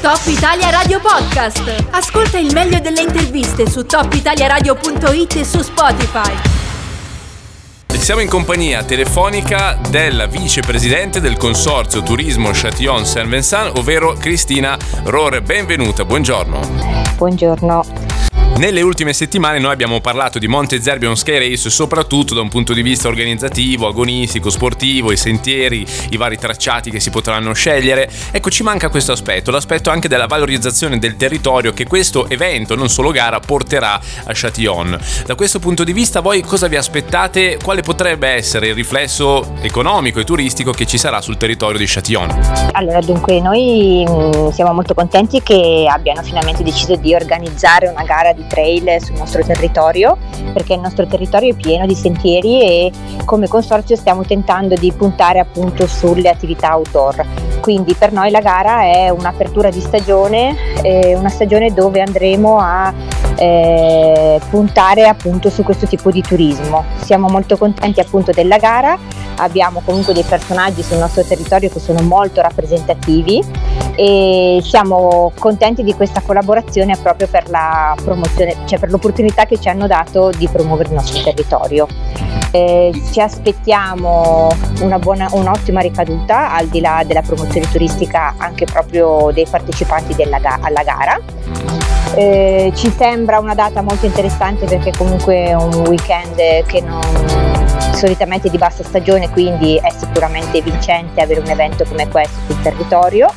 Top Italia Radio Podcast. Ascolta il meglio delle interviste su topitaliaradio.it e su Spotify. Siamo in compagnia telefonica della vicepresidente del consorzio turismo Châtillon Saint-Vincent, ovvero Cristina Rore. Benvenuta, buongiorno. Buongiorno. Nelle ultime settimane noi abbiamo parlato di Monte Zerbion Sky Race soprattutto da un punto di vista organizzativo, agonistico, sportivo, i sentieri, i vari tracciati che si potranno scegliere. Ecco, ci manca questo aspetto, l'aspetto anche della valorizzazione del territorio che questo evento, non solo gara, porterà a Châtillon. Da questo punto di vista voi cosa vi aspettate? Quale potrebbe essere il riflesso economico e turistico che ci sarà sul territorio di Châtillon? Allora, dunque, noi mm, siamo molto contenti che abbiano finalmente deciso di organizzare una gara di trail sul nostro territorio perché il nostro territorio è pieno di sentieri e come consorzio stiamo tentando di puntare appunto sulle attività outdoor. Quindi per noi la gara è un'apertura di stagione, eh, una stagione dove andremo a eh, puntare appunto su questo tipo di turismo. Siamo molto contenti appunto della gara, abbiamo comunque dei personaggi sul nostro territorio che sono molto rappresentativi e siamo contenti di questa collaborazione proprio per cioè per l'opportunità che ci hanno dato di promuovere il nostro territorio. Eh, ci aspettiamo buona, un'ottima ricaduta al di là della promozione turistica anche proprio dei partecipanti della, alla gara. Eh, ci sembra una data molto interessante perché comunque è un weekend che non, solitamente di bassa stagione, quindi è sicuramente vincente avere un evento come questo sul territorio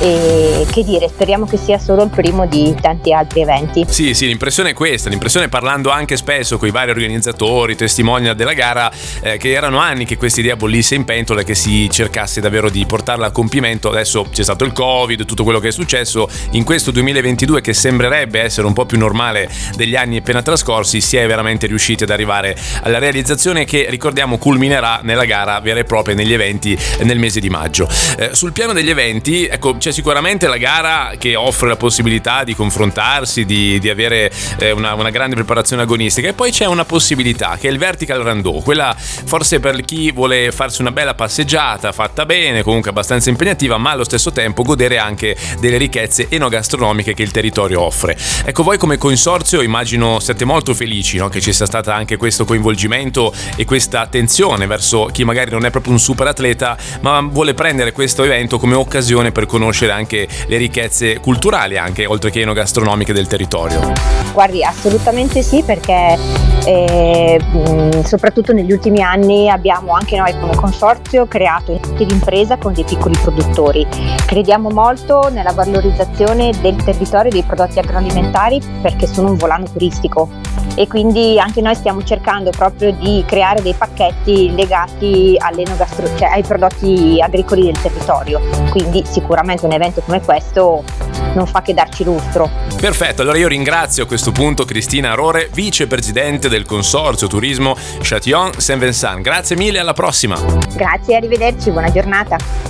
e che dire, speriamo che sia solo il primo di tanti altri eventi. Sì, sì, l'impressione è questa, l'impressione parlando anche spesso con i vari organizzatori, testimonial della gara, eh, che erano anni che questa idea bollisse in pentola e che si cercasse davvero di portarla a compimento. Adesso c'è stato il Covid, tutto quello che è successo, in questo 2022 che sembrerebbe essere un po' più normale degli anni appena trascorsi, si è veramente riusciti ad arrivare alla realizzazione che ricordiamo culminerà nella gara vera e propria negli eventi nel mese di maggio. Eh, sul piano degli eventi, ecco, c'è c'è sicuramente la gara che offre la possibilità di confrontarsi, di, di avere eh, una, una, grande preparazione agonistica e poi c'è una possibilità che è il vertical rando, quella forse per chi vuole farsi una bella passeggiata fatta bene, comunque abbastanza impegnativa, ma allo stesso tempo godere anche delle ricchezze enogastronomiche che il territorio offre. Ecco, voi come consorzio immagino siete molto felici no? che ci sia stato anche questo coinvolgimento e questa attenzione verso chi magari non è proprio un super atleta, ma vuole prendere questo evento come occasione per conoscere conoscere anche le ricchezze culturali, anche oltre che enogastronomiche del territorio. Guardi, assolutamente sì, perché eh, soprattutto negli ultimi anni abbiamo anche noi come consorzio creato un'impresa d'impresa con dei piccoli produttori. Crediamo molto nella valorizzazione del territorio dei prodotti agroalimentari perché sono un volano turistico e quindi anche noi stiamo cercando proprio di creare dei pacchetti legati cioè ai prodotti agricoli del territorio. Quindi sicuramente un evento come questo non fa che darci lustro. Perfetto, allora io ringrazio a questo punto Cristina Arore, vicepresidente del Consorzio Turismo Châtillon Saint-Vincent. Grazie mille, alla prossima. Grazie, arrivederci, buona giornata.